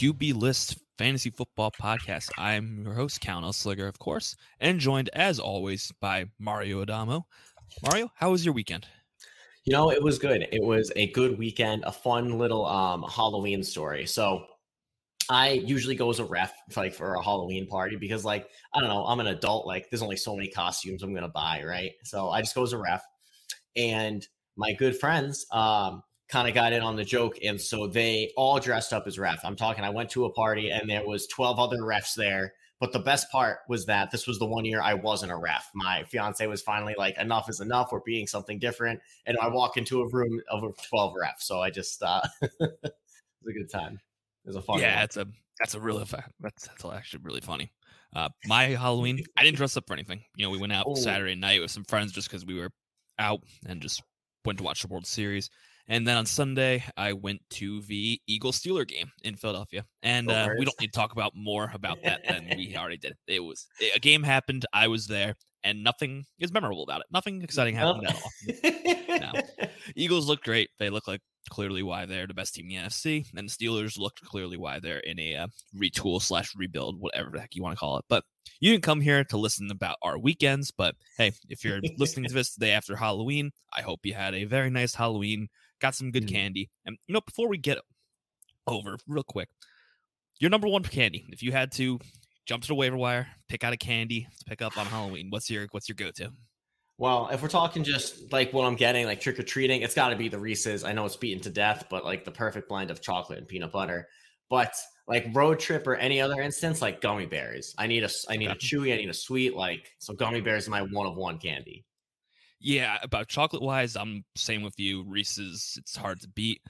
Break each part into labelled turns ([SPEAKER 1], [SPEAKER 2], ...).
[SPEAKER 1] QB List Fantasy Football Podcast. I'm your host, Count Sliger, of course, and joined as always by Mario Adamo. Mario, how was your weekend?
[SPEAKER 2] You know, it was good. It was a good weekend, a fun little um, Halloween story. So I usually go as a ref like for a Halloween party because like I don't know, I'm an adult, like there's only so many costumes I'm gonna buy, right? So I just go as a ref. And my good friends um kind of got in on the joke and so they all dressed up as ref. I'm talking I went to a party and there was 12 other refs there. But the best part was that this was the one year I wasn't a ref. My fiance was finally like, enough is enough. We're being something different. And I walk into a room of 12 refs. So I just, uh, it was a good time. It was a fun.
[SPEAKER 1] Yeah, one. it's a that's a really. That's that's actually really funny. Uh, my Halloween, I didn't dress up for anything. You know, we went out oh. Saturday night with some friends just because we were out and just went to watch the World Series. And then on Sunday, I went to the Eagle Steeler game in Philadelphia. And uh, we don't need to talk about more about that than we already did. It was a game happened. I was there, and nothing is memorable about it. Nothing exciting happened at all. no. Eagles look great. They look like clearly why they're the best team in the NFC, and the Steelers looked clearly why they're in a uh, retool slash rebuild, whatever the heck you want to call it. But you didn't come here to listen about our weekends. But hey, if you're listening to this today after Halloween, I hope you had a very nice Halloween, got some good mm-hmm. candy, and you know before we get over real quick, your number one candy. If you had to jump to the waiver wire, pick out a candy to pick up on Halloween, what's your what's your go to?
[SPEAKER 2] Well, if we're talking just like what I'm getting, like trick or treating, it's got to be the Reese's. I know it's beaten to death, but like the perfect blend of chocolate and peanut butter. But like road trip or any other instance, like gummy bears. I need a I need a chewy, I need a sweet. Like so, gummy bears is my one of one candy.
[SPEAKER 1] Yeah, about chocolate wise, I'm same with you. Reese's, it's hard to beat.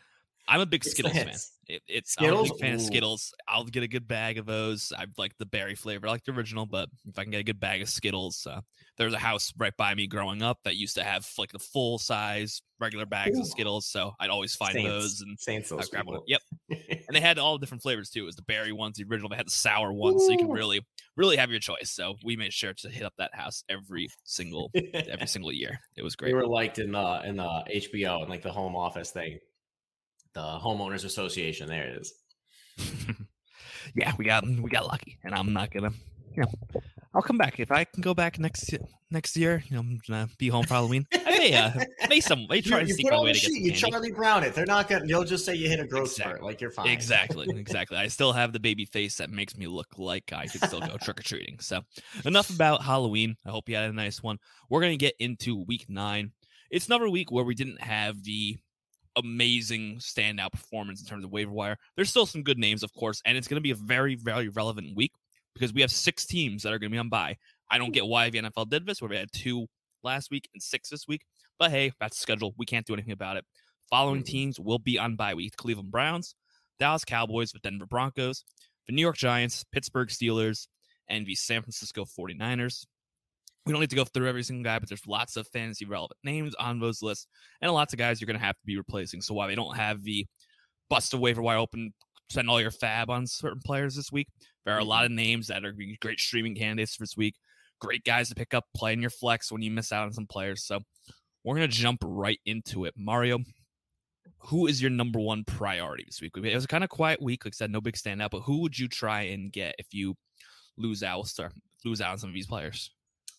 [SPEAKER 1] I'm a big it's Skittles fan. It, it's Skittles? I'm a big fan Ooh. of Skittles. I'll get a good bag of those. I like the berry flavor. I like the original, but if I can get a good bag of Skittles, uh, there's a house right by me growing up that used to have like the full size regular bags Ooh. of Skittles. So I'd always find
[SPEAKER 2] Saints.
[SPEAKER 1] those and
[SPEAKER 2] Saints those grab
[SPEAKER 1] one. Yep. and they had all the different flavors too. It was the berry ones, the original. They had the sour ones, Ooh. so you can really, really have your choice. So we made sure to hit up that house every single every single year. It was great.
[SPEAKER 2] We were liked in the in the HBO and like the home office thing the homeowners association. There it is.
[SPEAKER 1] yeah, we got we got lucky, and I'm not gonna. You know, I'll come back if I can go back next next year. You know, I'm gonna be home for Halloween. I may uh, may some may try you, to sneak my way to get
[SPEAKER 2] You Charlie Brown it. They're not gonna. You'll just say you hit a growth exactly. spurt. Like you're fine.
[SPEAKER 1] Exactly, exactly. I still have the baby face that makes me look like I could still go trick or treating. So enough about Halloween. I hope you had a nice one. We're gonna get into week nine. It's another week where we didn't have the amazing standout performance in terms of waiver wire. There's still some good names, of course, and it's going to be a very, very relevant week because we have six teams that are going to be on bye. I don't get why the NFL did this, where we had two last week and six this week, but hey, that's the schedule. We can't do anything about it. Following mm-hmm. teams will be on bye week: Cleveland Browns, Dallas Cowboys, the Denver Broncos, the New York Giants, Pittsburgh Steelers, and the San Francisco 49ers. We don't need to go through every single guy, but there's lots of fantasy relevant names on those lists, and lots of guys you're going to have to be replacing. So while they don't have the bust a waiver wire open, spend all your FAAB on certain players this week, there are a lot mm-hmm. of names that are great streaming candidates for this week. Great guys to pick up, play in your flex when you miss out on some players. So we're going to jump right into it. Mario, who is your number one priority this week? It was a kind of quiet week, like I said, no big standout. But who would you try and get if you lose out, start lose out on some of these players?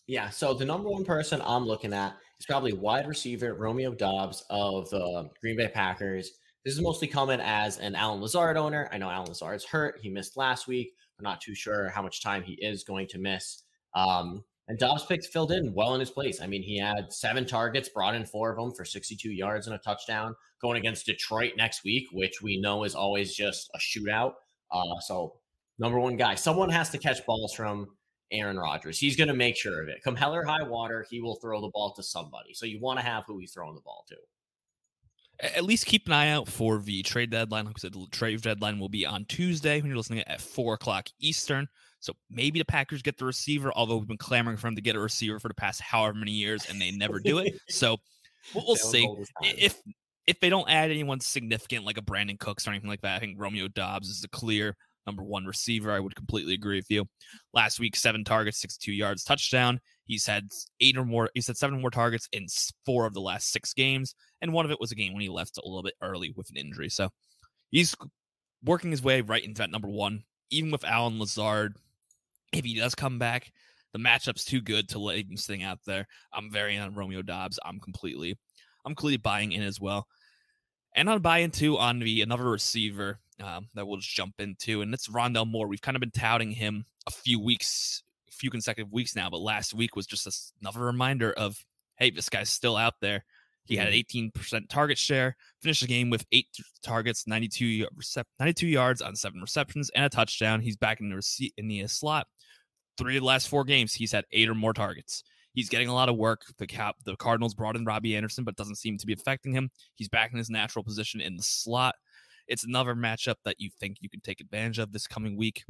[SPEAKER 2] Yeah. So the number one person I'm looking at is probably wide receiver Romeo Doubs of the Green Bay Packers. This is mostly coming as an Allen Lazard owner. I know Allen Lazard's hurt. He missed last week. We're not too sure how much time he is going to miss. Um, and Doubs picked filled in well in his place. I mean, he had seven targets, brought in four of them for 62 yards and a touchdown, going against Detroit next week, which we know is always just a shootout. Uh, so, number one guy, someone has to catch balls from Aaron Rodgers. He's going to make sure of it. Come hell or high water, he will throw the ball to somebody. So you want to have who he's throwing the ball to.
[SPEAKER 1] At least keep an eye out for the trade deadline. Like I said, the trade deadline will be on Tuesday when you're listening at four o'clock Eastern. So maybe the Packers get the receiver, although we've been clamoring for them to get a receiver for the past however many years, and they never do it. So we'll, we'll see if if they don't add anyone significant like a Brandin Cooks or anything like that. I think Romeo Doubs is a clear number one receiver. I would completely agree with you. Last week, seven targets, 62 yards, touchdown. He's had eight or more, he's had seven more targets in four of the last six games. And one of it was a game when he left a little bit early with an injury. So he's working his way right into that number one. Even with Allen Lazard, if he does come back, the matchup's too good to let him sitting out there. I'm very on Romeo Doubs. I'm completely, I'm completely buying in as well. And I'm buying too on the another receiver um, that we'll just jump into, and it's Rondale Moore. We've kind of been touting him a few weeks, a few consecutive weeks now, but last week was just another reminder of, hey, this guy's still out there. He had an 18% mm-hmm. target share, finished the game with eight targets, 92, 92 yards on seven receptions, and a touchdown. He's back in the receipt in the slot. Three of the last four games, he's had eight or more targets. He's getting a lot of work. The cap, the Cardinals brought in Robbie Anderson, but doesn't seem to be affecting him. He's back in his natural position in the slot. It's another matchup that you think you can take advantage of this coming week.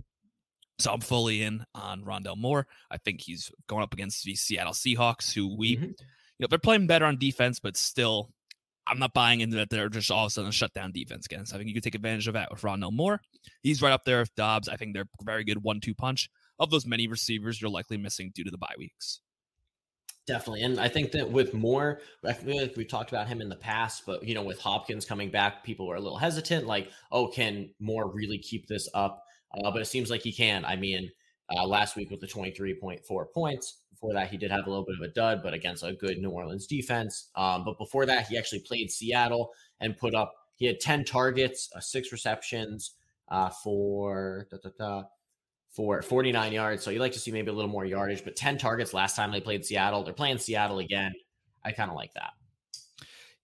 [SPEAKER 1] So I'm fully in on Rondale Moore. I think he's going up against the Seattle Seahawks, who we, mm-hmm. you know, they're playing better on defense, but still, I'm not buying into that they're just all of a sudden a shutdown defense again. So I think you can take advantage of that with Rondale Moore. He's right up there with Doubs. I think they're very good one-two punch of those many receivers you're likely missing due to the bye weeks.
[SPEAKER 2] Definitely. And I think that with Moore, I feel like we talked about him in the past, but you know, with Hopkins coming back, people were a little hesitant, like, oh, can Moore really keep this up? Uh, but it seems like he can. I mean, uh, last week with the 23.4 points. Before that, he did have a little bit of a dud, but against a good New Orleans defense. Um, but before that, he actually played Seattle and put up, he had 10 targets, uh, six receptions uh, for da, da, da, for 49 yards. So you like to see maybe a little more yardage, but 10 targets last time they played Seattle. They're playing Seattle again. I kind of like that.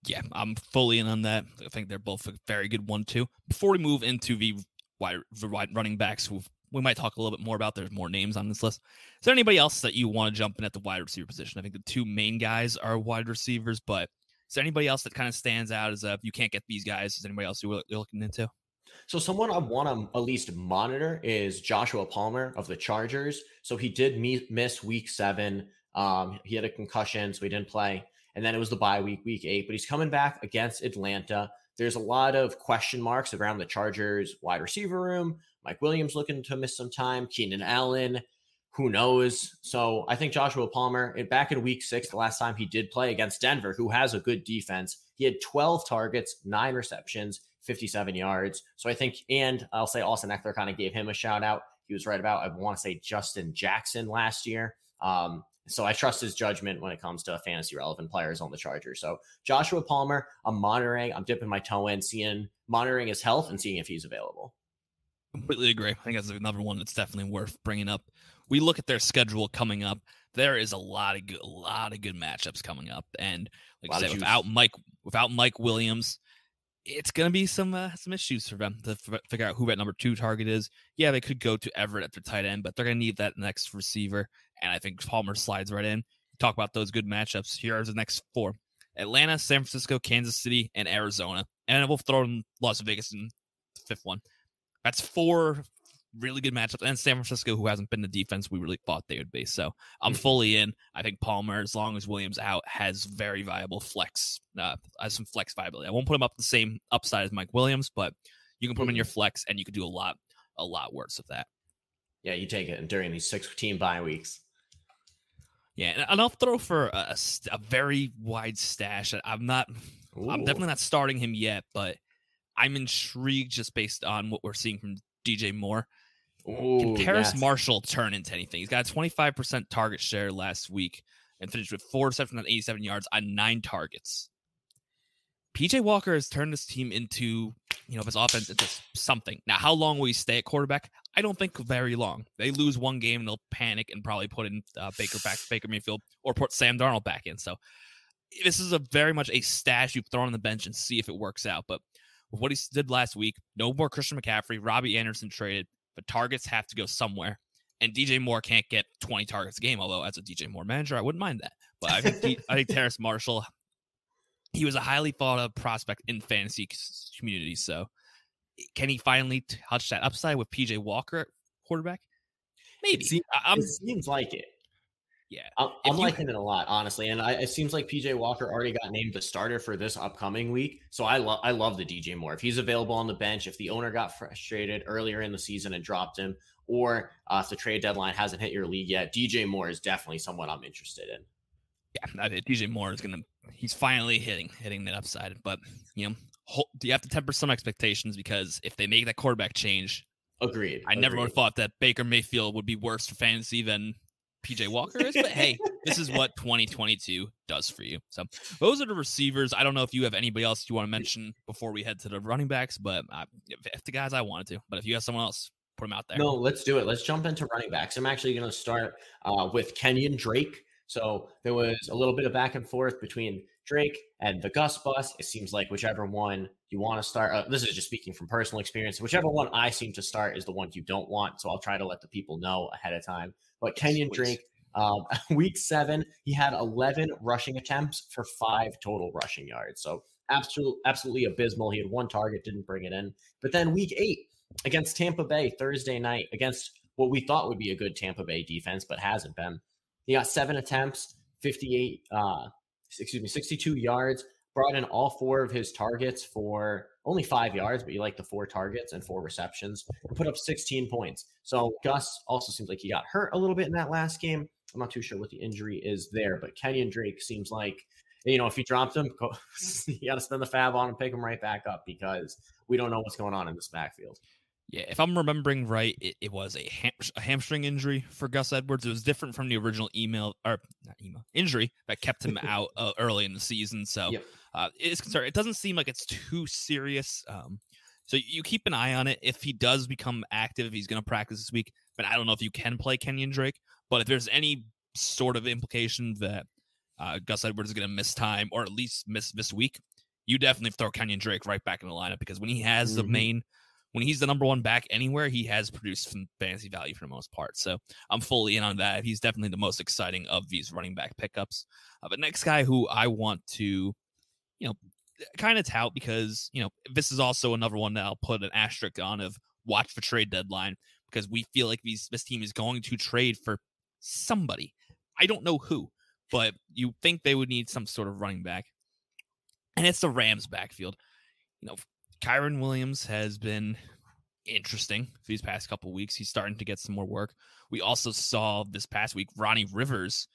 [SPEAKER 1] Yeah, I'm fully in on that. I think they're both a very good one, too. Before we move into the wide, running backs, we might talk a little bit more about, there's more names on this list. Is there anybody else that you want to jump in at the wide receiver position? I think the two main guys are wide receivers, but is there anybody else that kind of stands out as a, if you can't get these guys, is anybody else you're looking into?
[SPEAKER 2] So someone I want to at least monitor is Joshua Palmer of the Chargers. So he did miss week seven. Um, he had a concussion, so he didn't play. And then it was the bye week, week eight. But he's coming back against Atlanta. There's a lot of question marks around the Chargers wide receiver room. Mike Williams looking to miss some time. Keenan Allen, who knows? So I think Joshua Palmer, back in week six, the last time he did play against Denver, who has a good defense, he had 12 targets, nine receptions, 57 yards. So I think, and I'll say Austin Ekeler kind of gave him a shout out. He was right about, I want to say Justin Jackson last year. Um, so I trust his judgment when it comes to fantasy relevant players on the Chargers. So Joshua Palmer, I'm monitoring, I'm dipping my toe in, seeing, monitoring his health and seeing if he's available.
[SPEAKER 1] Completely agree. I think that's another one that's definitely worth bringing up. We look at their schedule coming up. There is a lot of good, a lot of good matchups coming up, and like I said, without Mike, without Mike Williams, it's going to be some uh, some issues for them to f- figure out who that number two target is. Yeah, they could go to Everett at their tight end, but they're going to need that next receiver. And I think Palmer slides right in. Talk about those good matchups. Here are the next four: Atlanta, San Francisco, Kansas City, and Arizona. And we'll throw in Las Vegas in the fifth one. That's four really good matchups. And San Francisco, who hasn't been the defense we really thought they would be. So I'm mm-hmm. fully in. I think Palmer, as long as Williams out, has very viable flex, uh, has some flex viability. I won't put him up the same upside as Mike Williams, but you can put him in your mm-hmm. flex and you could do a lot, a lot worse of that.
[SPEAKER 2] Yeah, you take it during these six team bye weeks.
[SPEAKER 1] Yeah, and I'll throw for a, a very wide stash. I'm not, Ooh. I'm definitely not starting him yet, but I'm intrigued just based on what we're seeing from DJ Moore. Ooh, Can Terrace yes. Marshall turn into anything? He's got a 25% target share last week and finished with four receptions on 87 yards on nine targets. PJ Walker has turned this team into, you know, his offense into something. Now, how long will he stay at quarterback? I don't think very long. They lose one game and they'll panic and probably put in uh, Baker back, Baker Mayfield, or put Sam Darnold back in. So this is a very much a stash you throw on the bench and see if it works out. But with what he did last week, no more Christian McCaffrey, Robbie Anderson traded, but targets have to go somewhere. And DJ Moore can't get 20 targets a game, although as a DJ Moore manager, I wouldn't mind that. But I think I think Terrace Marshall, he was a highly thought of prospect in fantasy community. So can he finally touch that upside with PJ Walker quarterback? Maybe.
[SPEAKER 2] It seems, it seems like it.
[SPEAKER 1] Yeah,
[SPEAKER 2] I'm, I'm liking it a lot, honestly. And I, it seems like PJ Walker already got named the starter for this upcoming week. So I love I love the DJ Moore. If he's available on the bench, if the owner got frustrated earlier in the season and dropped him, or uh, if the trade deadline hasn't hit your league yet, DJ Moore is definitely someone I'm interested in.
[SPEAKER 1] Yeah, I DJ Moore is gonna he's finally hitting hitting that upside. But you know, you have to temper some expectations because if they make that quarterback change,
[SPEAKER 2] agreed.
[SPEAKER 1] I never would have thought that Baker Mayfield would be worse for fantasy than PJ Walker is, but hey, this is what 2022 does for you. So those are the receivers. I don't know if you have anybody else you want to mention before we head to the running backs, but uh, if the guys I wanted to, but if you have someone else, put them out there.
[SPEAKER 2] No, let's do it. Let's jump into running backs. I'm actually going to start uh, with Kenyon Drake. So there was a little bit of back and forth between Drake and the Gus bus. It seems like whichever one you want to start, uh, this is just speaking from personal experience, whichever one I seem to start is the one you don't want. So I'll try to let the people know ahead of time. But Kenyon Drake, um, week seven, he had 11 rushing attempts for five total rushing yards. So absolutely, absolutely abysmal. He had one target, didn't bring it in. But then week eight against Tampa Bay Thursday night against what we thought would be a good Tampa Bay defense, but hasn't been. He got seven attempts, 58, uh, excuse me, 62 yards, brought in all four of his targets for only five yards, but you like the four targets and four receptions and put up 16 points. So Gus also seems like he got hurt a little bit in that last game. I'm not too sure what the injury is there, but Kenyon Drake seems like, you know, if you dropped him, go, you got to spend the FAAB on and pick him right back up because we don't know what's going on in this backfield.
[SPEAKER 1] Yeah, if I'm remembering right, it, it was a, ham- a, hamstring injury for Gus Edwards. It was different from the original email or not email injury that kept him out uh, early in the season. So yep. Uh, it is concerned. It doesn't seem like it's too serious. Um, so you keep an eye on it. If he does become active, he's going to practice this week. But I don't know if you can play Kenyon Drake. But if there's any sort of implication that uh, Gus Edwards is going to miss time or at least miss this week, you definitely throw Kenyon Drake right back in the lineup because when he has mm-hmm. the main when he's the number one back anywhere, he has produced some fantasy value for the most part. So I'm fully in on that. He's definitely the most exciting of these running back pickups. Uh, but next guy who I want to, you know, kind of tout because, you know, this is also another one that I'll put an asterisk on of watch for trade deadline because we feel like these this team is going to trade for somebody. I don't know who, but you think they would need some sort of running back. And it's the Rams backfield. You know, Kyren Williams has been interesting these past couple weeks. He's starting to get some more work. We also saw this past week Ronnie Rivers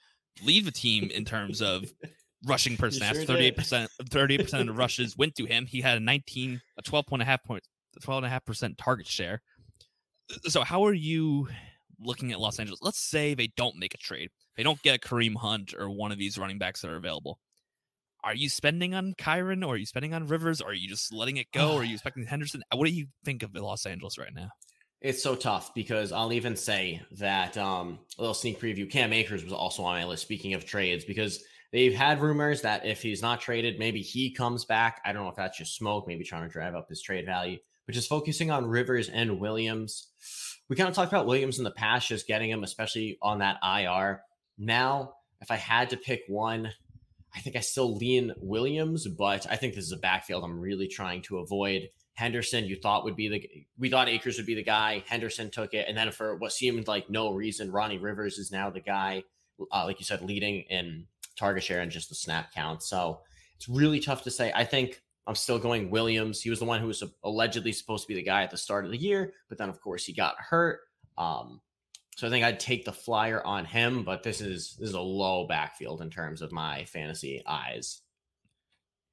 [SPEAKER 1] lead the team in terms of rushing percent. Sure 38%, 38% of the rushes went to him. He had a 19, a 12 point, a half point, 12 and a half percent target share. So how are you looking at Los Angeles? Let's say they don't make a trade. They don't get Kareem Hunt or one of these running backs that are available are you spending on Kyren or are you spending on Rivers or are you just letting it go? or are you expecting Henderson? What do you think of Los Angeles right now?
[SPEAKER 2] It's so tough because I'll even say that um, a little sneak preview. Cam Akers was also on my list. Speaking of trades, because they've had rumors that if he's not traded, maybe he comes back. I don't know if that's just smoke, maybe trying to drive up his trade value, but just focusing on Rivers and Williams. We kind of talked about Williams in the past, just getting him, especially on that IR. Now, if I had to pick one, I think I still lean Williams, but I think this is a backfield I'm really trying to avoid. Henderson, you thought would be the we thought Akers would be the guy. Henderson took it, and then for what seemed like no reason, Ronnie Rivers is now the guy, uh, like you said, leading in target share and just the snap count. So it's really tough to say. I think I'm still going Williams. He was the one who was allegedly supposed to be the guy at the start of the year, but then of course he got hurt. Um, so I think I'd take the flyer on him, but this is this is a low backfield in terms of my fantasy eyes.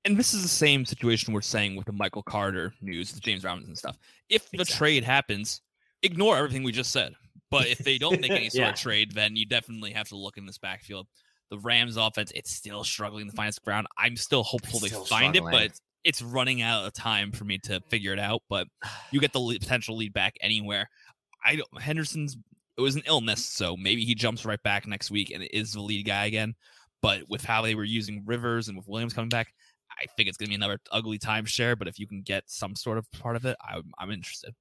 [SPEAKER 1] And this is the same situation we're saying with the Michael Carter news, the James Robinson stuff. If the exactly. trade happens, ignore everything we just said. But if they don't make any sort yeah. of trade, then you definitely have to look in this backfield. The Rams offense, it's still struggling to find its ground. I'm still hopeful it's they still find struggling. it, but it's running out of time for me to figure it out. But you get the potential lead back anywhere. I don't, Henderson's it was an illness, so maybe he jumps right back next week and is the lead guy again. But with how they were using Rivers and with Williams coming back, I think it's going to be another ugly timeshare. But if you can get some sort of part of it, I, I'm interested.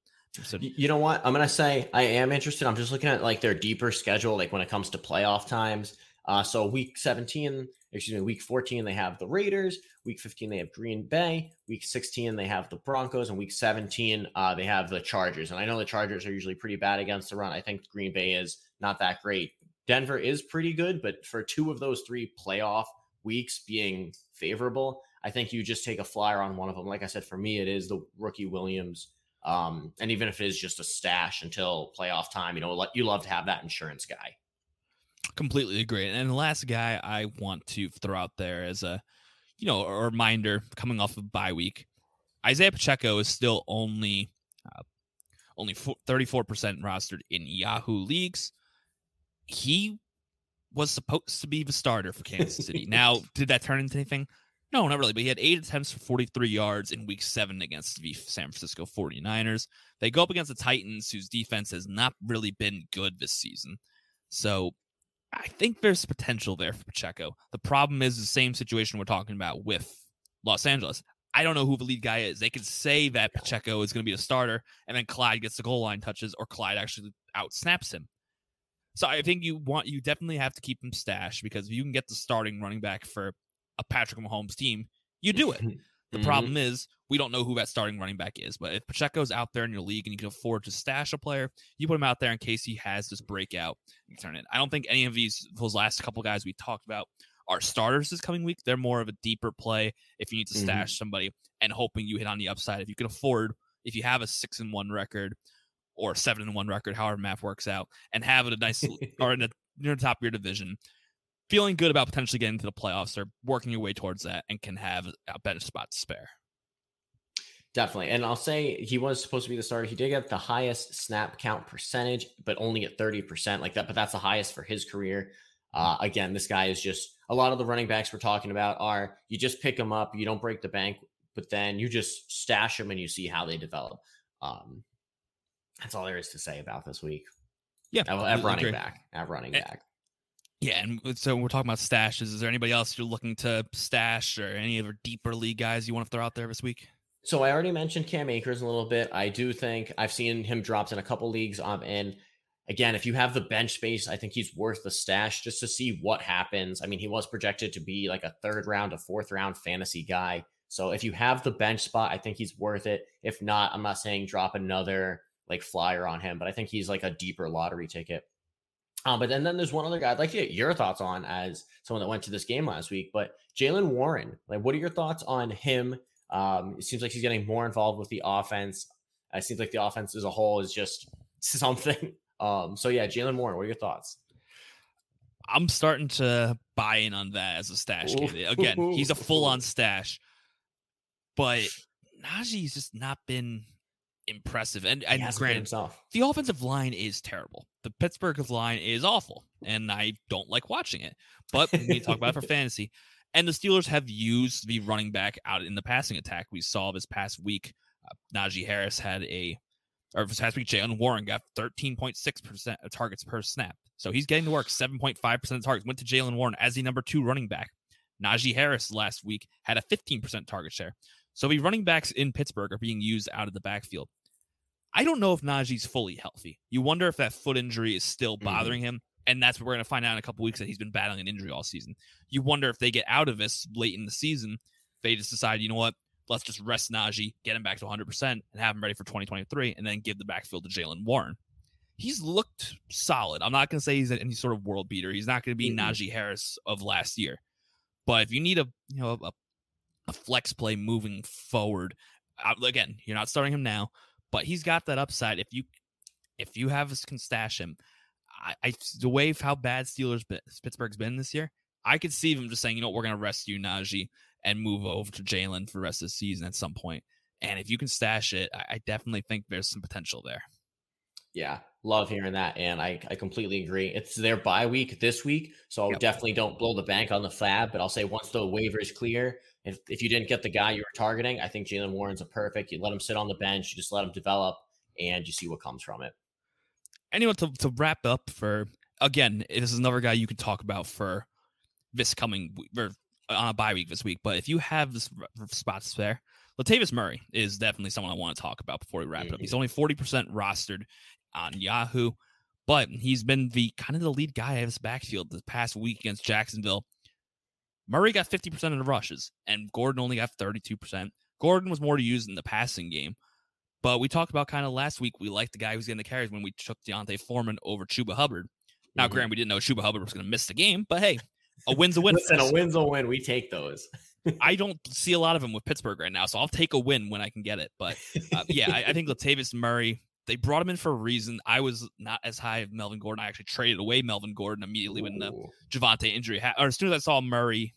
[SPEAKER 2] So, you know what? I'm going to say I am interested. I'm just looking at like their deeper schedule, like when it comes to playoff times. Uh, so week 17, excuse me, week 14, they have the Raiders. Week 15, they have Green Bay. Week 16, they have the Broncos. And week 17, uh, they have the Chargers. And I know the Chargers are usually pretty bad against the run. I think Green Bay is not that great. Denver is pretty good, but for two of those three playoff weeks being favorable, I think you just take a flyer on one of them. Like I said, for me, it is the rookie Williams. Um, and even if it is just a stash until playoff time, you know, you love to have that insurance guy.
[SPEAKER 1] Completely agree. And the last guy I want to throw out there as a, you know, a reminder coming off of bye week, Isaiah Pacheco is still only uh, only 34% rostered in Yahoo leagues. He was supposed to be the starter for Kansas City. now, did that turn into anything? No, not really. But he had eight attempts for 43 yards in week seven against the San Francisco 49ers. They go up against the Titans, whose defense has not really been good this season. So I think there's potential there for Pacheco. The problem is the same situation we're talking about with Los Angeles. I don't know who the lead guy is. They could say that Pacheco is going to be a starter, and then Clyde gets the goal line touches, or Clyde actually out snaps him. So I think you want you definitely have to keep him stashed because if you can get the starting running back for a Patrick Mahomes team, you do it. The mm-hmm. problem is we don't know who that starting running back is. But if Pacheco's out there in your league and you can afford to stash a player, you put him out there in case he has this breakout. You turn it. I don't think any of these those last couple guys we talked about are starters this coming week. They're more of a deeper play if you need to mm-hmm. stash mm-hmm. somebody and hoping you hit on the upside. If you can afford, if you have a six and one record or seven and one record, however math works out, and have it a nice or in the near the top of your division, feeling good about potentially getting to the playoffs or working your way towards that and can have a better spot to spare.
[SPEAKER 2] Definitely. And I'll say he was supposed to be the starter. He did get the highest snap count percentage, but only at 30% like that. But that's the highest for his career. Uh, again, this guy is just a lot of the running backs we're talking about are you just pick them up, you don't break the bank, but then you just stash them and you see how they develop. Um, that's all there is to say about this week.
[SPEAKER 1] Yeah,
[SPEAKER 2] at, at running agree. back, at running and, back.
[SPEAKER 1] Yeah, and so we're talking about stashes. Is there anybody else you're looking to stash, or any other deeper league guys you want to throw out there this week?
[SPEAKER 2] So I already mentioned Cam Akers a little bit. I do think I've seen him dropped in a couple leagues. Um, and again, if you have the bench space, I think he's worth the stash just to see what happens. I mean, he was projected to be like a third round, a fourth round fantasy guy. So if you have the bench spot, I think he's worth it. If not, I'm not saying drop another like flyer on him, but I think he's like a deeper lottery ticket. Um, but then, then there's one other guy I'd like to get your thoughts on as someone that went to this game last week. But Jaylen Warren, like, what are your thoughts on him? Um, it seems like he's getting more involved with the offense. It seems like the offense as a whole is just something. Um, so yeah, Jaylen Warren, what are your thoughts?
[SPEAKER 1] I'm starting to buy in on that as a stash candidate. Again, he's a full on stash, but Najee's just not been impressive. And, and granted, the offensive line is terrible. The Pittsburgh line is awful, and I don't like watching it. But we need to talk about it for fantasy. And the Steelers have used the running back out in the passing attack. We saw this past week, uh, Najee Harris had a, or this past week, Jaylen Warren got 13.6% of targets per snap. So he's getting to work 7.5% of targets. Went to Jaylen Warren as the number two running back. Najee Harris last week had a 15% target share. So the running backs in Pittsburgh are being used out of the backfield. I don't know if Najee's fully healthy. You wonder if that foot injury is still mm-hmm. bothering mm-hmm. him. And that's what we're going to find out in a couple weeks that he's been battling an injury all season. You wonder if they get out of this late in the season, they just decide, you know what, let's just rest Najee, get him back to 100%, and have him ready for 2023, and then give the backfield to Jaylen Warren. He's looked solid. I'm not going to say he's any sort of world beater. He's not going to be mm-hmm. Najee Harris of last year. But if you need a you know a, a flex play moving forward, uh, again, you're not starting him now, but he's got that upside. If you if you have can stash him, I, I the way of how bad Steelers Pittsburgh's been this year, I could see them just saying, you know, we're going to rest you Najee and move over to Jaylen for the rest of the season at some point. And if you can stash it, I, I definitely think there's some potential there.
[SPEAKER 2] Yeah, love hearing that, and I, I completely agree. It's their bye week this week, so yep. definitely don't blow the bank on the FAAB. But I'll say once the waivers clear, if if you didn't get the guy you were targeting, I think Jaylen Warren's a perfect. You let him sit on the bench, you just let him develop, and you see what comes from it.
[SPEAKER 1] Anyway, to to wrap up for again, this is another guy you could talk about for this coming or on a bye week this week. But if you have this spots there, Latavius Murray is definitely someone I want to talk about before we wrap mm-hmm. it up. He's mm-hmm. only forty percent rostered on Yahoo. But he's been the kind of the lead guy of his backfield this past week against Jacksonville. Murray got 50% of the rushes, and Gordon only got 32%. Gordon was more used in the passing game. But we talked about kind of last week, we liked the guy who's getting the carries when we took D'Onta Foreman over Chuba Hubbard. Now, mm-hmm. granted, we didn't know Chuba Hubbard was going to miss the game, but hey, a win's a win.
[SPEAKER 2] Listen, a win's a win. We take those.
[SPEAKER 1] I don't see a lot of them with Pittsburgh right now, so I'll take a win when I can get it. But uh, yeah, I, I think Latavius Murray they brought him in for a reason. I was not as high of Melvin Gordon. I actually traded away Melvin Gordon immediately Ooh. when the Javonte injury happened. Or as soon as I saw Murray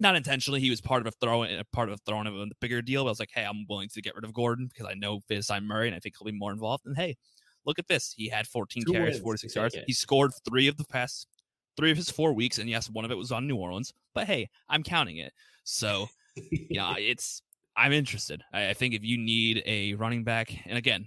[SPEAKER 1] not intentionally. He was part of a throwing, part of a throwing of a bigger deal. But I was like, hey, I'm willing to get rid of Gordon because I know Visai Murray, and I think he'll be more involved. And hey, look at this. He had 14
[SPEAKER 2] Two
[SPEAKER 1] carries,
[SPEAKER 2] wins
[SPEAKER 1] 46 yards.
[SPEAKER 2] it.
[SPEAKER 1] He scored three of the past three of his four weeks, and yes, one of it was on New Orleans. But hey, I'm counting it. So yeah, it's I'm interested. I, I think if you need a running back, and again,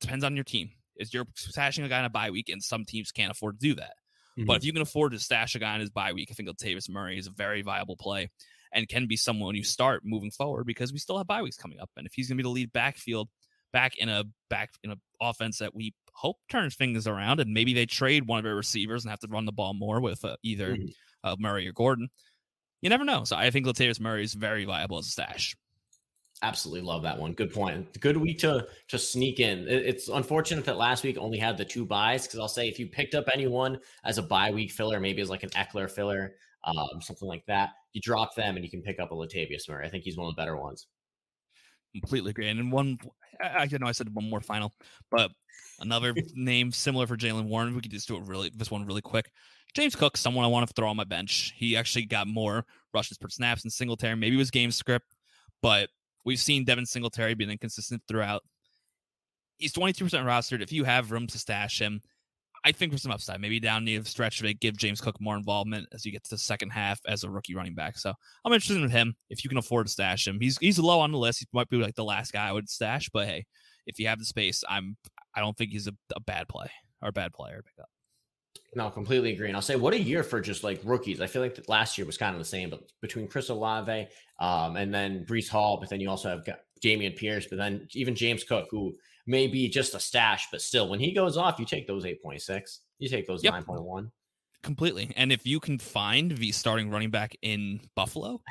[SPEAKER 1] depends on your team. Is you're stashing a guy in a bye week, and some teams can't afford to do that.
[SPEAKER 2] Mm-hmm.
[SPEAKER 1] But if you can afford to stash a guy in his bye week, I think Latavius Murray is a very viable play and can be someone you start moving forward because we still have bye weeks coming up. And if he's going to be the lead backfield back in a back in an offense that we hope turns things around, and maybe they trade one of their receivers and have to run the ball more with uh, either
[SPEAKER 2] Mhm.
[SPEAKER 1] uh, Murray or Gordon. You never know. So I think Latavius Murray is very viable as a stash.
[SPEAKER 2] Absolutely love that one. Good point. Good week to to sneak in. It's unfortunate that last week only had the two buys because I'll say if you picked up anyone as a bye week filler, maybe as like an Ekeler filler, um, something like that, you drop them and you can pick up a Latavius Murray. I think he's one of the better ones.
[SPEAKER 1] completely agree. And one, I, know I said one more final, but another name similar for Jaylen Warren. We could just do it really, this one really quick. James Cook, someone I want to throw on my bench. He actually got more rushes per snaps than Singletary. Maybe it was game script, but we've seen Devin Singletary being inconsistent throughout. He's 22% rostered. If you have room to stash him, I think there's some upside. Maybe down the stretch of it, give James Cook more involvement as you get to the second half as a rookie running back. So I'm interested in him. If you can afford to stash him, he's he's low on the list. He might be like the last guy I would stash, but hey, if you have the space, I'm I don't think he's a, a bad play or a bad player to pick up.
[SPEAKER 2] No, completely agree. And I'll say, what a year for just like rookies. I feel like last year was kind of the same, but between Chris Olave um, and then Breece Hall, but then you also have got Dameon Pierce, but then even James Cook, who may be just a stash, but still, when he goes off, you take those 8.6, you take those
[SPEAKER 1] Yep.
[SPEAKER 2] 9.1.
[SPEAKER 1] Completely. And if you can find the starting running back in Buffalo,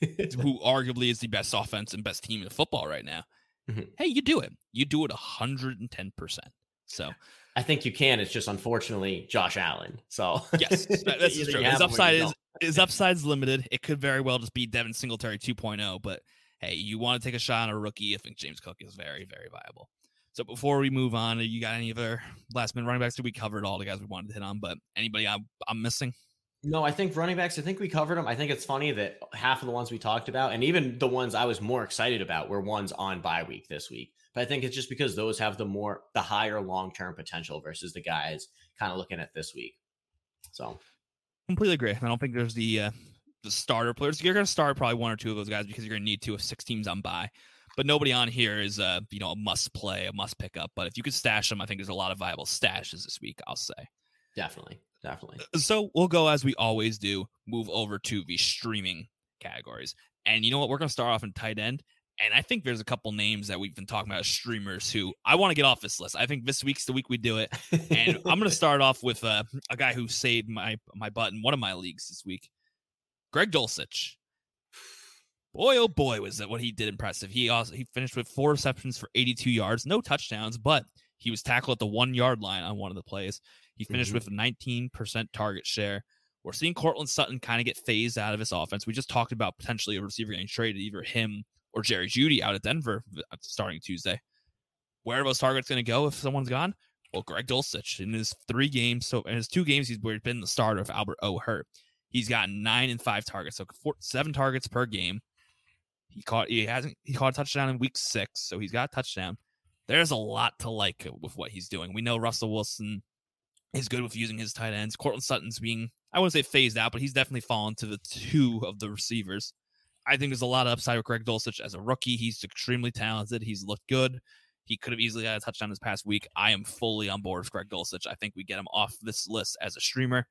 [SPEAKER 1] who arguably is the best offense and best team in football right now,
[SPEAKER 2] Mhm.
[SPEAKER 1] hey, you do it. You do it 110%. So,
[SPEAKER 2] I think you can. It's just unfortunately Josh Allen. So
[SPEAKER 1] yes, that, that's true. His
[SPEAKER 2] have him or
[SPEAKER 1] upside is his upside's limited. It could very well just be Devin Singletary 2.0, but hey, you want to take a shot on a rookie? I think James Cook is very, very viable. So before we move on, you got any other last minute running backs? Did we covered all the guys we wanted to hit on, but anybody I'm, I'm missing?
[SPEAKER 2] No, I think running backs, I think we covered them. I think it's funny that half of the ones we talked about, and even the ones I was more excited about, were ones on bye week this week. But I think it's just because those have the more, the higher long term potential versus the guys kind of looking at this week. So,
[SPEAKER 1] Completely agree. I don't think there's the uh, the starter players. You're going to start probably one or two of those guys because you're going to need to if six teams on bye. But nobody on here is uh, you know a must play, a must pick up. But if you could stash them, I think there's a lot of viable stashes this week. I'll say.
[SPEAKER 2] definitely, definitely.
[SPEAKER 1] So we'll go as we always do, move over to the streaming categories. And you know what? We're going to start off in tight end. And I think there's a couple names that we've been talking about streamers who I want to get off this list. I think this week's the week we do it. And I'm going to start off with uh, a guy who saved my my butt in one of my leagues this week, Greg Dulcich. Boy, oh boy, was that what he did impressive. He also he finished with four receptions for 82 yards, no touchdowns, but he was tackled at the one yard line on one of the plays. He finished
[SPEAKER 2] Mhm.
[SPEAKER 1] with a 19% target share. We're seeing Courtland Sutton kind of get phased out of his offense. We just talked about potentially a receiver getting traded, either him or Jerry Jeudy out at Denver uh, starting Tuesday. Where are those targets going to go if someone's gone? Well, Greg Dulcich in his three games, so in his two games, he's been the starter of Albert O. Hurt. He's gotten nine and five targets, so four, seven targets per game. He caught he hasn't he caught a touchdown in week six, so he's got a touchdown. There's a lot to like with what he's doing. We know Russell Wilson is good with using his tight ends. Courtland Sutton's being I wouldn't say phased out, but he's definitely fallen to the two of the receivers. I think there's a lot of upside with Greg Dulcich as a rookie. He's extremely talented. He's looked good. He could have easily got a touchdown this past week. I am fully on board with Greg Dulcich. I think we get him off this list as a streamer,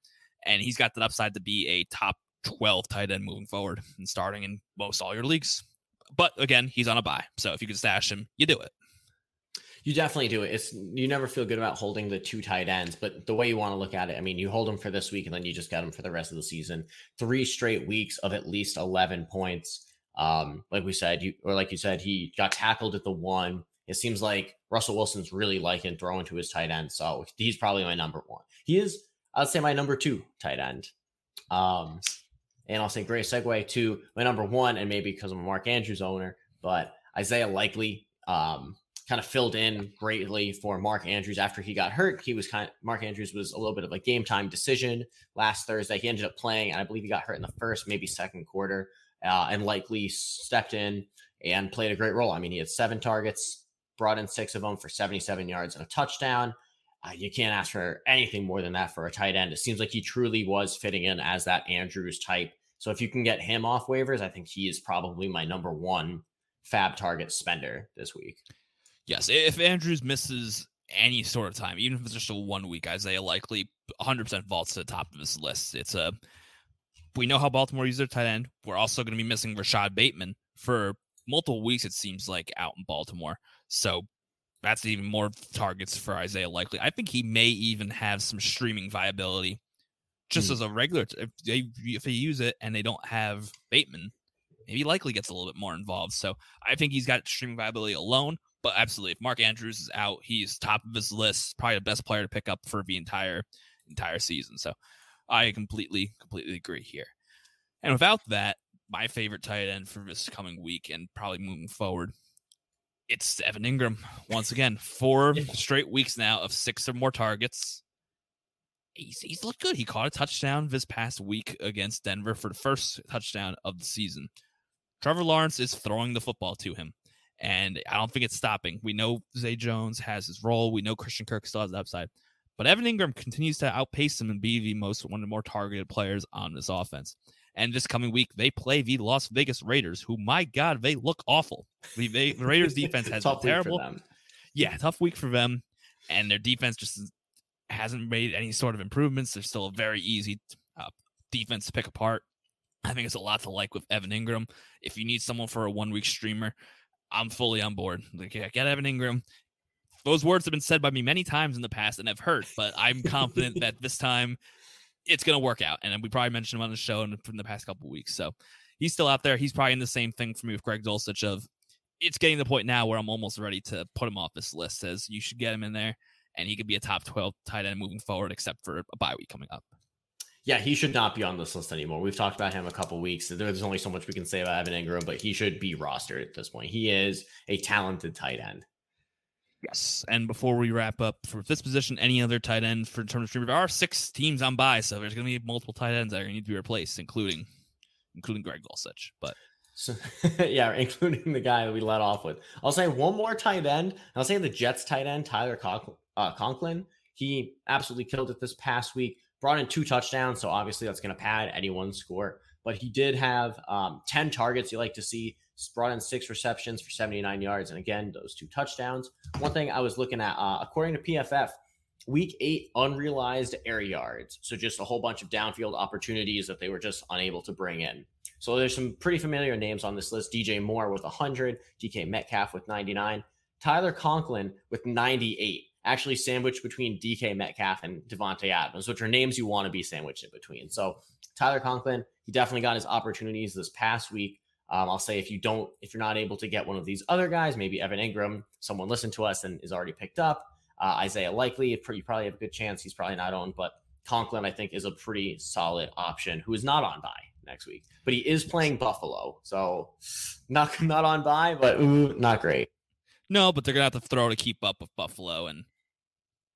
[SPEAKER 1] and he's got that upside to be a top 12 tight end moving forward and starting in most all your leagues. But again, he's on a buy. So if you can stash him, you do it.
[SPEAKER 2] You definitely do it. It's you never feel good about holding the two tight ends, but the way you want to look at it, I mean, you hold them for this week and then you just get them for the rest of the season. Three straight weeks of at least eleven points. Um, like we said, you or like you said, he got tackled at the one. It seems like Russell Wilson's really liking throwing to his tight end, so he's probably my number one. He is, I'd say, my number two tight end. Um, and I'll say great segue to my number one, and maybe because I'm a Mark Andrews owner, but Isaiah Likely. Um, kind of filled in greatly for Mark Andrews after he got hurt. He was kind of Mark Andrews was a little bit of a game time decision last Thursday. He ended up playing, and I believe he got hurt in the first, maybe second quarter, uh, and Likely stepped in and played a great role. I mean, he had seven targets, brought in six of them for 77 yards and a touchdown. Uh, you can't ask for anything more than that for a tight end. It seems like he truly was fitting in as that Andrews type. So if you can get him off waivers, I think he is probably my number one FAAB target spender this week.
[SPEAKER 1] Yes, if Andrews misses any sort of time, even if it's just a one week, Isaiah Likely 100% vaults to the top of his list. It's a we know how Baltimore uses their tight end. We're also going to be missing Rashod Bateman for multiple weeks. It seems like out in Baltimore, so that's even more targets for Isaiah Likely. I think he may even have some streaming viability just mm. as a regular. If they if they use it and they don't have Bateman, maybe likely gets a little bit more involved. So I think he's got streaming viability alone. But absolutely, if Mark Andrews is out, he's top of his list, probably the best player to pick up for the entire entire season. So I completely, completely agree here. And without that, my favorite tight end for this coming week and probably moving forward, it's Evan Engram. Once again, four straight weeks now of six or more targets. He's, he's looked good. He caught a touchdown this past week against Denver for the first touchdown of the season. Trevor Lawrence is throwing the football to him and I don't think it's stopping. We know Zay Jones has his role. We know Christian Kirk still has the upside, but Evan Engram continues to outpace him and be the most one of the more targeted players on this offense. And this coming week, they play the Las Vegas Raiders, who, my God, they look awful. The, they, the Raiders defense has been terrible. Yeah, tough week for them, and their defense just hasn't made any sort of improvements. They're still a very easy uh, defense to pick apart. I think it's a lot to like with Evan Engram. If you need someone for a one week streamer, I'm fully on board. Like, yeah, I get Evan Engram. Those words have been said by me many times in the past and I've hurt, but I'm confident that this time it's going to work out. And we probably mentioned him on the show in, from the past couple weeks. So he's still out there. He's probably in the same thing for me with Greg Dulcich of it's getting to the point now where I'm almost ready to put him off this list. Says you should get him in there, and he could be a top 12 tight end moving forward, except for a bye week coming up.
[SPEAKER 2] Yeah, he should not be on this list anymore. We've talked about him a couple weeks. There's only so much we can say about Evan Engram, but he should be rostered at this point. He is a talented tight end.
[SPEAKER 1] Yes. And before we wrap up for this position, any other tight end for in terms of streamer? There are six teams on by, so there's going to be multiple tight ends that are going to need to be replaced, including including Greg Dulcich. But
[SPEAKER 2] so, yeah, including the guy that we let off with. I'll say one more tight end. I'll say the Jets tight end, Tyler uh, Conklin. He absolutely killed it this past week brought in two touchdowns, so obviously that's going to pad anyone's score. But he did have um, 10 targets you like to see, brought in six receptions for 79 yards. And again, those two touchdowns. One thing I was looking at, uh, according to PFF, week eight unrealized air yards. So just a whole bunch of downfield opportunities that they were just unable to bring in. So there's some pretty familiar names on this list. DJ Moore with 100, DK Metcalf with 99, Tyler Conklin with 98 actually sandwiched between DK Metcalf and Davante Adams, which are names you want to be sandwiched in between. So Tyler Conklin, he definitely got his opportunities this past week. Um, I'll say if you don't, if you're not able to get one of these other guys, maybe Evan Engram, someone listened to us and is already picked up. Uh, Isaiah Likely, you probably have a good chance. He's probably not owned, but Conklin, I think, is a pretty solid option who is not on by next week, but he is playing Buffalo, so not not on by, but ooh, not great.
[SPEAKER 1] No, but they're gonna have to throw to keep up with Buffalo, and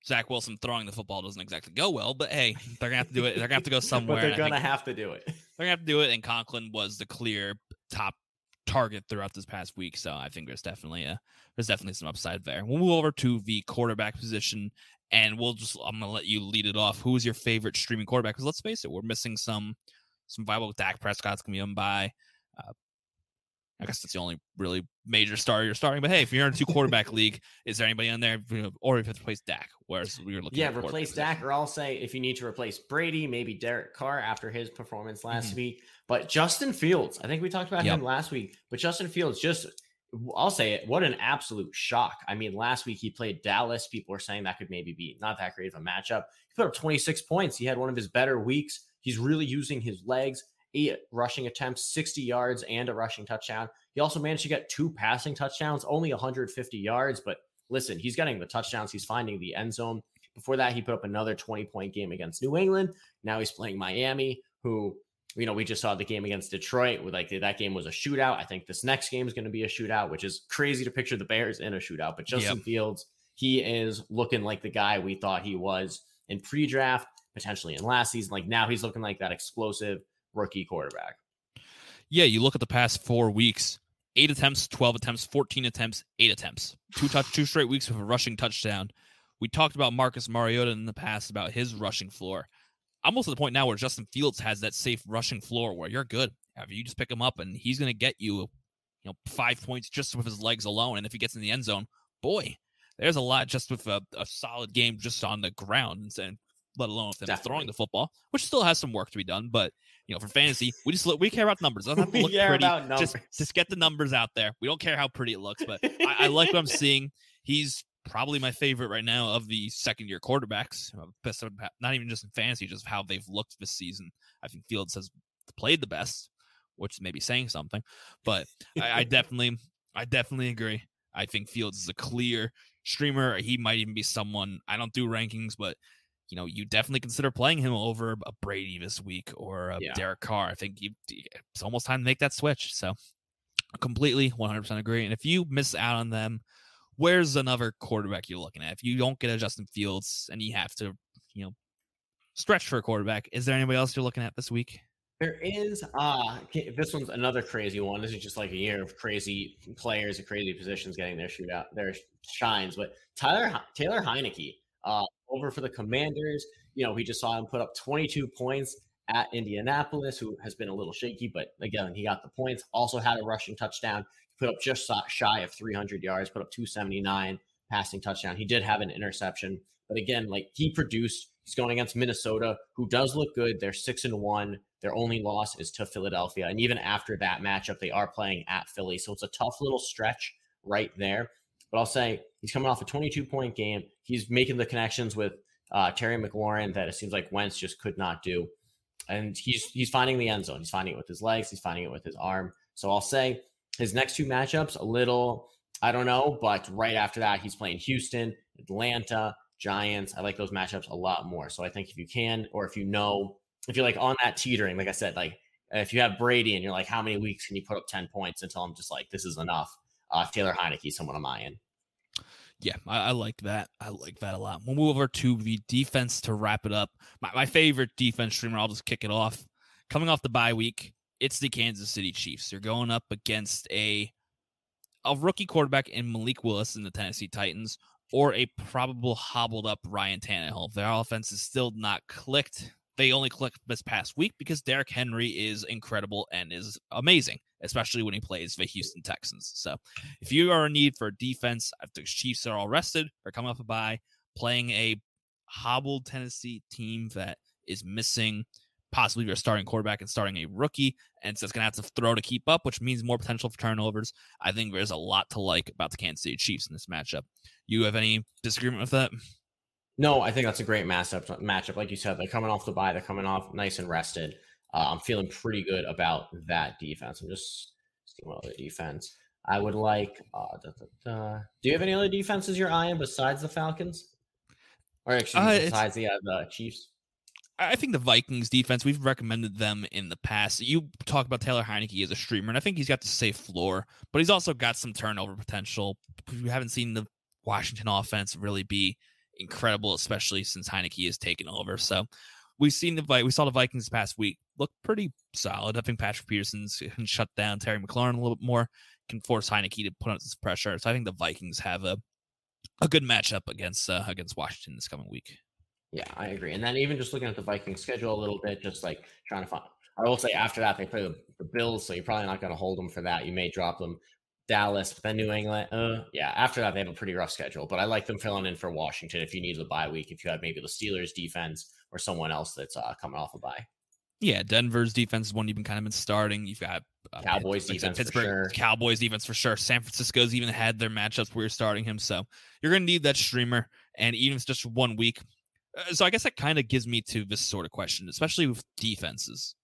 [SPEAKER 1] Zach Wilson throwing the football doesn't exactly go well, but hey, they're gonna have to do it. They're gonna have to go somewhere.
[SPEAKER 2] but they're gonna have to do it.
[SPEAKER 1] They're gonna have to do it. And Conklin was the clear top target throughout this past week, so I think there's definitely a there's definitely some upside there. We'll move over to the quarterback position, and we'll just I'm gonna let you lead it off. Who is your favorite streaming quarterback? Because let's face it, we're missing some some viable. Dak Prescott's gonna be on by. Uh, I guess that's the only really major star you're starting. But hey, if you're in a two quarterback league, is there anybody on there, or if it's replace Dak? Whereas we are looking,
[SPEAKER 2] yeah, replace Dak, or I'll say if you need to replace Brady, maybe Derek Carr after his performance last mm-hmm. week. But Justin Fields, I think we talked about yep. him last week. But Justin Fields, just I'll say it, what an absolute shock. I mean, last week he played Dallas. People are saying that could maybe be not that great of a matchup. He put up 26 points. He had one of his better weeks. He's really using his legs eight rushing attempts, 60 yards, and a rushing touchdown. He also managed to get two passing touchdowns, only 150 yards. But listen, he's getting the touchdowns, he's finding the end zone. Before that, he put up another 20 point game against New England. Now he's playing Miami, who you know, we just saw the game against Detroit with like that game was a shootout. I think this next game is going to be a shootout, which is crazy to picture the Bears in a shootout. But Justin yep. Fields, he is looking like the guy we thought he was in pre-draft, potentially in last season. Like now he's looking like that explosive rookie quarterback.
[SPEAKER 1] Yeah, you look at the past four weeks, eight attempts, 12 attempts, 14 attempts, eight attempts, two touch, two straight weeks with a rushing touchdown. We talked about Marcus Mariota in the past about his rushing floor. I'm Almost to the point now where Justin Fields has that safe rushing floor where you're good. If you just pick him up and he's going to get you, you know, five points just with his legs alone. And if he gets in the end zone, boy, there's a lot just with a, a solid game just on the ground and let alone if they're throwing the football, which still has some work to be done. But you know, for fantasy, we just we care about numbers. Doesn't have to look pretty. Just just get the numbers out there. We don't care how pretty it looks, but I, I like what I'm seeing. He's probably my favorite right now of the second year quarterbacks. Not even just in fantasy, just how they've looked this season. I think Fields has played the best, which may be saying something. But I, I definitely, I definitely agree. I think Fields is a clear streamer. He might even be someone I don't do rankings, but you know, you definitely consider playing him over a Brady this week or a yeah. Derek Carr. I think you, it's almost time to make that switch. So, completely 100% agree. And if you miss out on them, where's another quarterback you're looking at? If you don't get a Justin Fields and you have to, you know, stretch for a quarterback, is there anybody else you're looking at this week?
[SPEAKER 2] There is. Uh, this one's another crazy one. This is just like a year of crazy players and crazy positions getting their shootout, their shines. But Tyler Taylor Heinicke, uh, over for the Commanders. You know, we just saw him put up 22 points at Indianapolis, who has been a little shaky, but again, he got the points. Also had a rushing touchdown put up just shy of 300 yards, put up 279 passing touchdown. He did have an interception, but again, like he produced. He's going against Minnesota, who does look good. They're six and one. Their only loss is to Philadelphia, and even after that matchup, they are playing at Philly. So it's a tough little stretch right there. But I'll say he's coming off a 22 point game. He's making the connections with uh, Terry McLaurin that it seems like Wentz just could not do. And he's he's finding the end zone. He's finding it with his legs. He's finding it with his arm. So I'll say his next two matchups, a little, I don't know, but right after that, he's playing Houston, Atlanta, Giants. I like those matchups a lot more. So I think if you can, or if you know, if you're like on that teetering, like I said, like if you have Brady and you're like, how many weeks can you put up 10 points until I'm just like, this is enough? Uh, Taylor Heinicke, someone of mine.
[SPEAKER 1] Yeah, I, I, like that. I like that a lot. We'll move over to the defense to wrap it up. My, my favorite defense streamer, I'll just kick it off. Coming off the bye week, it's the Kansas City Chiefs. They're going up against a a rookie quarterback in Malik Willis in the Tennessee Titans or a probable hobbled up Ryan Tannehill. Their offense is still not clicked. They only clicked this past week because Derrick Henry is incredible and is amazing, especially when he plays the Houston Texans. So if you are in need for defense, if the Chiefs are all rested or coming up a bye, playing a hobbled Tennessee team that is missing possibly your starting quarterback and starting a rookie, and so it's going to have to throw to keep up, which means more potential for turnovers. I think there's a lot to like about the Kansas City Chiefs in this matchup. You have any disagreement with that?
[SPEAKER 2] No, I think that's a great matchup. Matchup, like you said, they're coming off the bye, they're coming off nice and rested. Uh, I'm feeling pretty good about that defense. I'm just seeing what other defense. I would like. Uh, da, da, da. Do you have any other defenses you're eyeing besides the Falcons, or actually uh, besides the, uh, the Chiefs?
[SPEAKER 1] I think the Vikings defense, we've recommended them in the past. You talk about Taylor Heinicke as a streamer, and I think he's got the safe floor, but he's also got some turnover potential. We haven't seen the Washington offense really be incredible, especially since Heinicke has taken over. So we've seen the we saw the Vikings this past week look pretty solid. I think Patrick Peterson's can shut down Terry McLaurin a little bit more, can force Heinicke to put on some pressure. So I think the Vikings have a a good matchup against uh, against Washington this coming week.
[SPEAKER 2] Yeah, I agree. And then even just looking at the Vikings schedule a little bit, just like trying to find. I will say after that they play the, the Bills, so you're probably not going to hold them for that. You may drop them. Dallas, but then New England. Uh, yeah, after that they have a pretty rough schedule, but I like them filling in for Washington if you need the bye week. If you have maybe the Steelers defense or someone else that's uh, coming off a bye.
[SPEAKER 1] Yeah, Denver's defense is one you've been kind of been starting. You've got
[SPEAKER 2] uh, Cowboys defense Pittsburgh, sure.
[SPEAKER 1] Cowboys defense for sure. San Francisco's even had their matchups where you're starting him, so you're going to need that streamer. And even if it's just one week, uh, so I guess that kind of gives me to this sort of question, especially with defenses.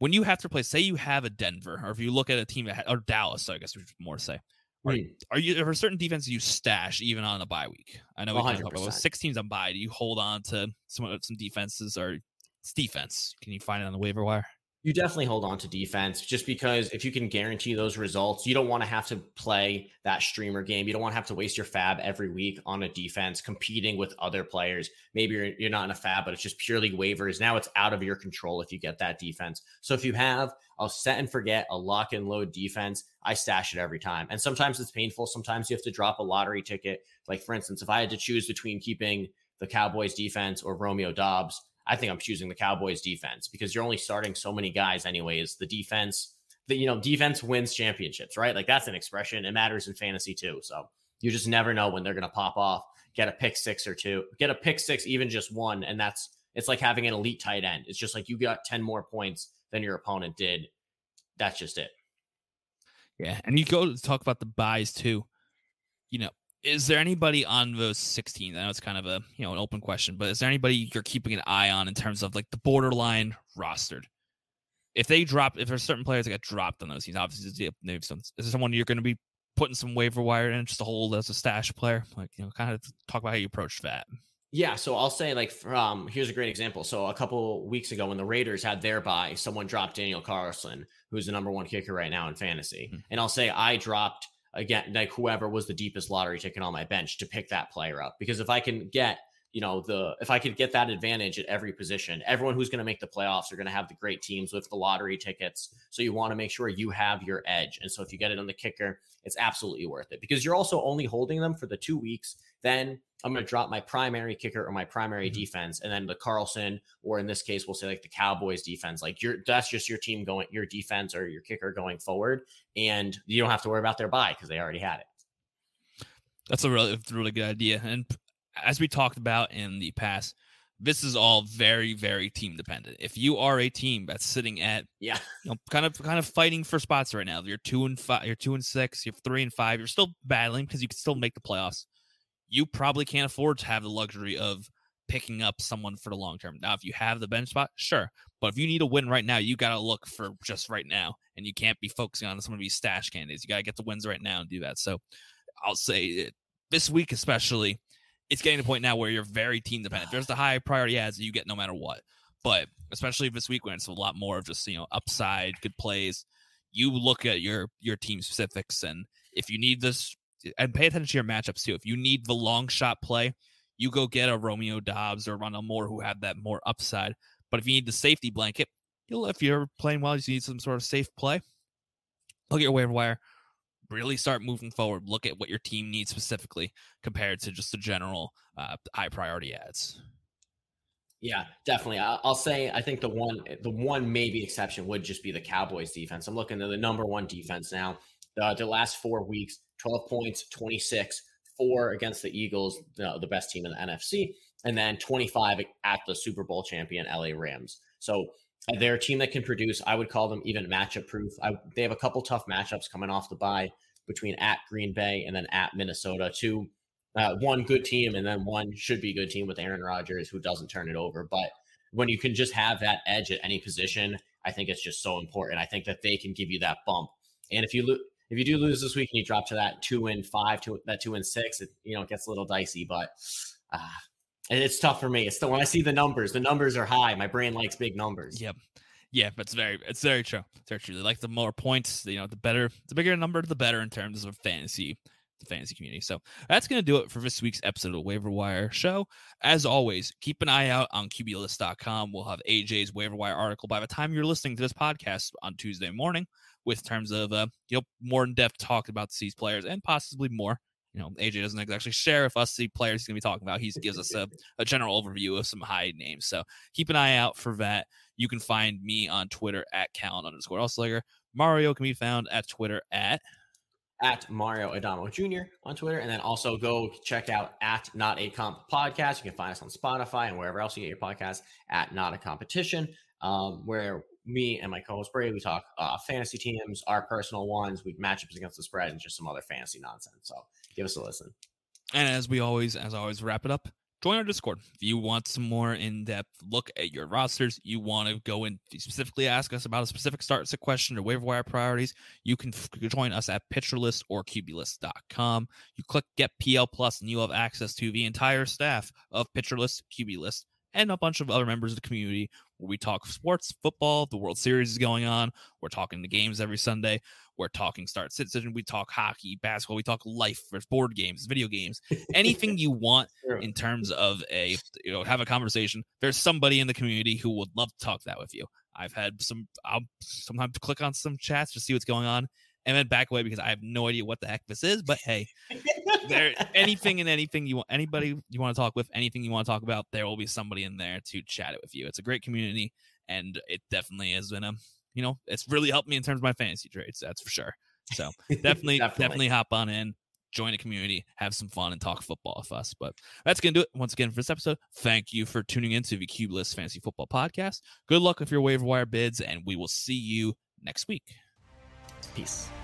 [SPEAKER 1] When you have to play, say you have a Denver, or if you look at a team that, or Dallas, so I guess we should more say. Are, mm. are you are certain defenses you stash even on a bye week? I know we talked about six teams on bye. Do you hold on to some some defenses or it's defense? Can you find it on the waiver wire?
[SPEAKER 2] You definitely hold on to defense just because if you can guarantee those results, you don't want to have to play that streamer game. You don't want to have to waste your FAAB every week on a defense competing with other players. Maybe you're, you're not in a FAAB, but it's just purely waivers. Now it's out of your control if you get that defense. So if you have a set and forget, a lock and load defense, I stash it every time. And sometimes it's painful. Sometimes you have to drop a lottery ticket. Like, for instance, if I had to choose between keeping the Cowboys defense or Romeo Doubs, I think I'm choosing the Cowboys defense because you're only starting so many guys anyways. The defense, the you know, defense wins championships, right? Like that's an expression. It matters in fantasy too. So you just never know when they're going to pop off, get a pick six or two, get a pick six, even just one, and that's it's like having an elite tight end. It's just like you got 10 more points than your opponent did. That's just it.
[SPEAKER 1] Yeah, and you go to talk about the byes too. You know, is there anybody on those 16? I know it's kind of a you know an open question, but is there anybody you're keeping an eye on in terms of like the borderline rostered? If they drop, if there's certain players that get dropped on those teams, obviously maybe some, is there someone you're going to be putting some waiver wire in just to hold as a stash player? Like you know, kind of talk about how you approach that.
[SPEAKER 2] Yeah, so I'll say like from here's a great example. So a couple weeks ago when the Raiders had their bye, someone dropped Daniel Carlson, who's the number one kicker right now in fantasy. Mm-hmm. And I'll say I dropped again, like whoever was the deepest lottery ticket on my bench to pick that player up. Because if I can get, you know, the if I could get that advantage at every position, everyone who's going to make the playoffs are going to have the great teams with the lottery tickets. So you want to make sure you have your edge. And so if you get it on the kicker, it's absolutely worth it because you're also only holding them for the two weeks. Then I'm going to drop my primary kicker or my primary mm-hmm. defense, and then the Carlson, or in this case, we'll say like the Cowboys defense. Like your that's just your team going, your defense or your kicker going forward, and you don't have to worry about their bye because they already had it.
[SPEAKER 1] That's a really really good idea. And as we talked about in the past, this is all very very team dependent. If you are a team that's sitting at
[SPEAKER 2] yeah,
[SPEAKER 1] you know, kind of kind of fighting for spots right now, you're two and five, you're two and six, you're three and five, you're still battling because you can still make the playoffs you probably can't afford to have the luxury of picking up someone for the long term. Now, if you have the bench spot, sure. But if you need a win right now, you got to look for just right now. And you can't be focusing on some of these stash candidates. You got to get the wins right now and do that. So I'll say eh, this week, especially, it's getting to the point now where you're very team dependent. There's the high priority ads that you get no matter what. But especially this week when it's a lot more of just, you know, upside, good plays, you look at your your team specifics and if you need this and pay attention to your matchups too. If you need the long shot play, you go get a Romeo Doubs or Rondale Moore who have that more upside. But if you need the safety blanket, you'll if you're playing well, you need some sort of safe play. Look at your waiver wire. Really start moving forward. Look at what your team needs specifically compared to just the general uh, high priority ads.
[SPEAKER 2] Yeah, definitely. I'll say I think the one the one maybe exception would just be the Cowboys defense. I'm looking at the number one defense now. The, the last four weeks, 12 points, 26, four against the Eagles, the, the best team in the NFC, and then 25 at the Super Bowl champion LA Rams. So they're a team that can produce. I would call them even matchup proof. I, they have a couple tough matchups coming off the bye between at Green Bay and then at Minnesota. Two, uh, one good team and then one should be a good team with Aaron Rodgers who doesn't turn it over. But when you can just have that edge at any position, I think it's just so important. I think that they can give you that bump. And if you look, if you do lose this week and you drop to that two and five, to that two and six, it you know it gets a little dicey. But uh, it's tough for me. It's the when I see the numbers, the numbers are high. My brain likes big numbers.
[SPEAKER 1] Yep. Yeah, but it's very it's very true. It's very true. They like the more points, you know, the better the bigger number, the better in terms of fantasy the fantasy community. So that's going to do it for this week's episode of the Waiver Wire Show. As always, keep an eye out on QBList.com. We'll have AJ's Waiver Wire article by the time you're listening to this podcast on Tuesday morning with terms of uh, you know more in depth talk about these players and possibly more. You know, AJ doesn't actually share with us the players he's going to be talking about. He gives us a, a general overview of some high names. So keep an eye out for that. You can find me on Twitter at Callan underscore Usliger. Mario can be found at Twitter at
[SPEAKER 2] at Mario Adamo Jr. on Twitter. And then also go check out at Not a Comp Podcast. You can find us on Spotify and wherever else you get your podcast at Not a Competition, um, where me and my co-host Brady, we talk uh, fantasy teams, our personal ones, we matchups against the spread, and just some other fantasy nonsense. So give us a listen.
[SPEAKER 1] And as we always, as always, wrap it up. Join our Discord if you want some more in-depth look at your rosters. You want to go and specifically ask us about a specific start set question or waiver wire priorities. You can f- join us at PitcherList or QBList.com. You click Get PL Plus, and you have access to the entire staff of PitcherList, QBList, and a bunch of other members of the community where we talk sports, football, the World Series is going on. We're talking the games every Sunday. We're talking start citizen. We talk hockey, basketball. We talk life, there's board games, video games, anything you want in terms of a you know have a conversation. There's somebody in the community who would love to talk that with you. I've had some. I'll sometimes click on some chats to see what's going on, and then back away because I have no idea what the heck this is. But hey, there anything and anything you want, anybody you want to talk with, anything you want to talk about, there will be somebody in there to chat it with you. It's a great community, and it definitely has been a you know it's really helped me in terms of my fantasy trades. That's for sure. So definitely, definitely, definitely hop on in. Join a community, have some fun, and talk football with us. But that's going to do it once again for this episode. Thank you for tuning in to the QBList Fantasy Football Podcast. Good luck with your waiver wire bids, and we will see you next week.
[SPEAKER 2] Peace.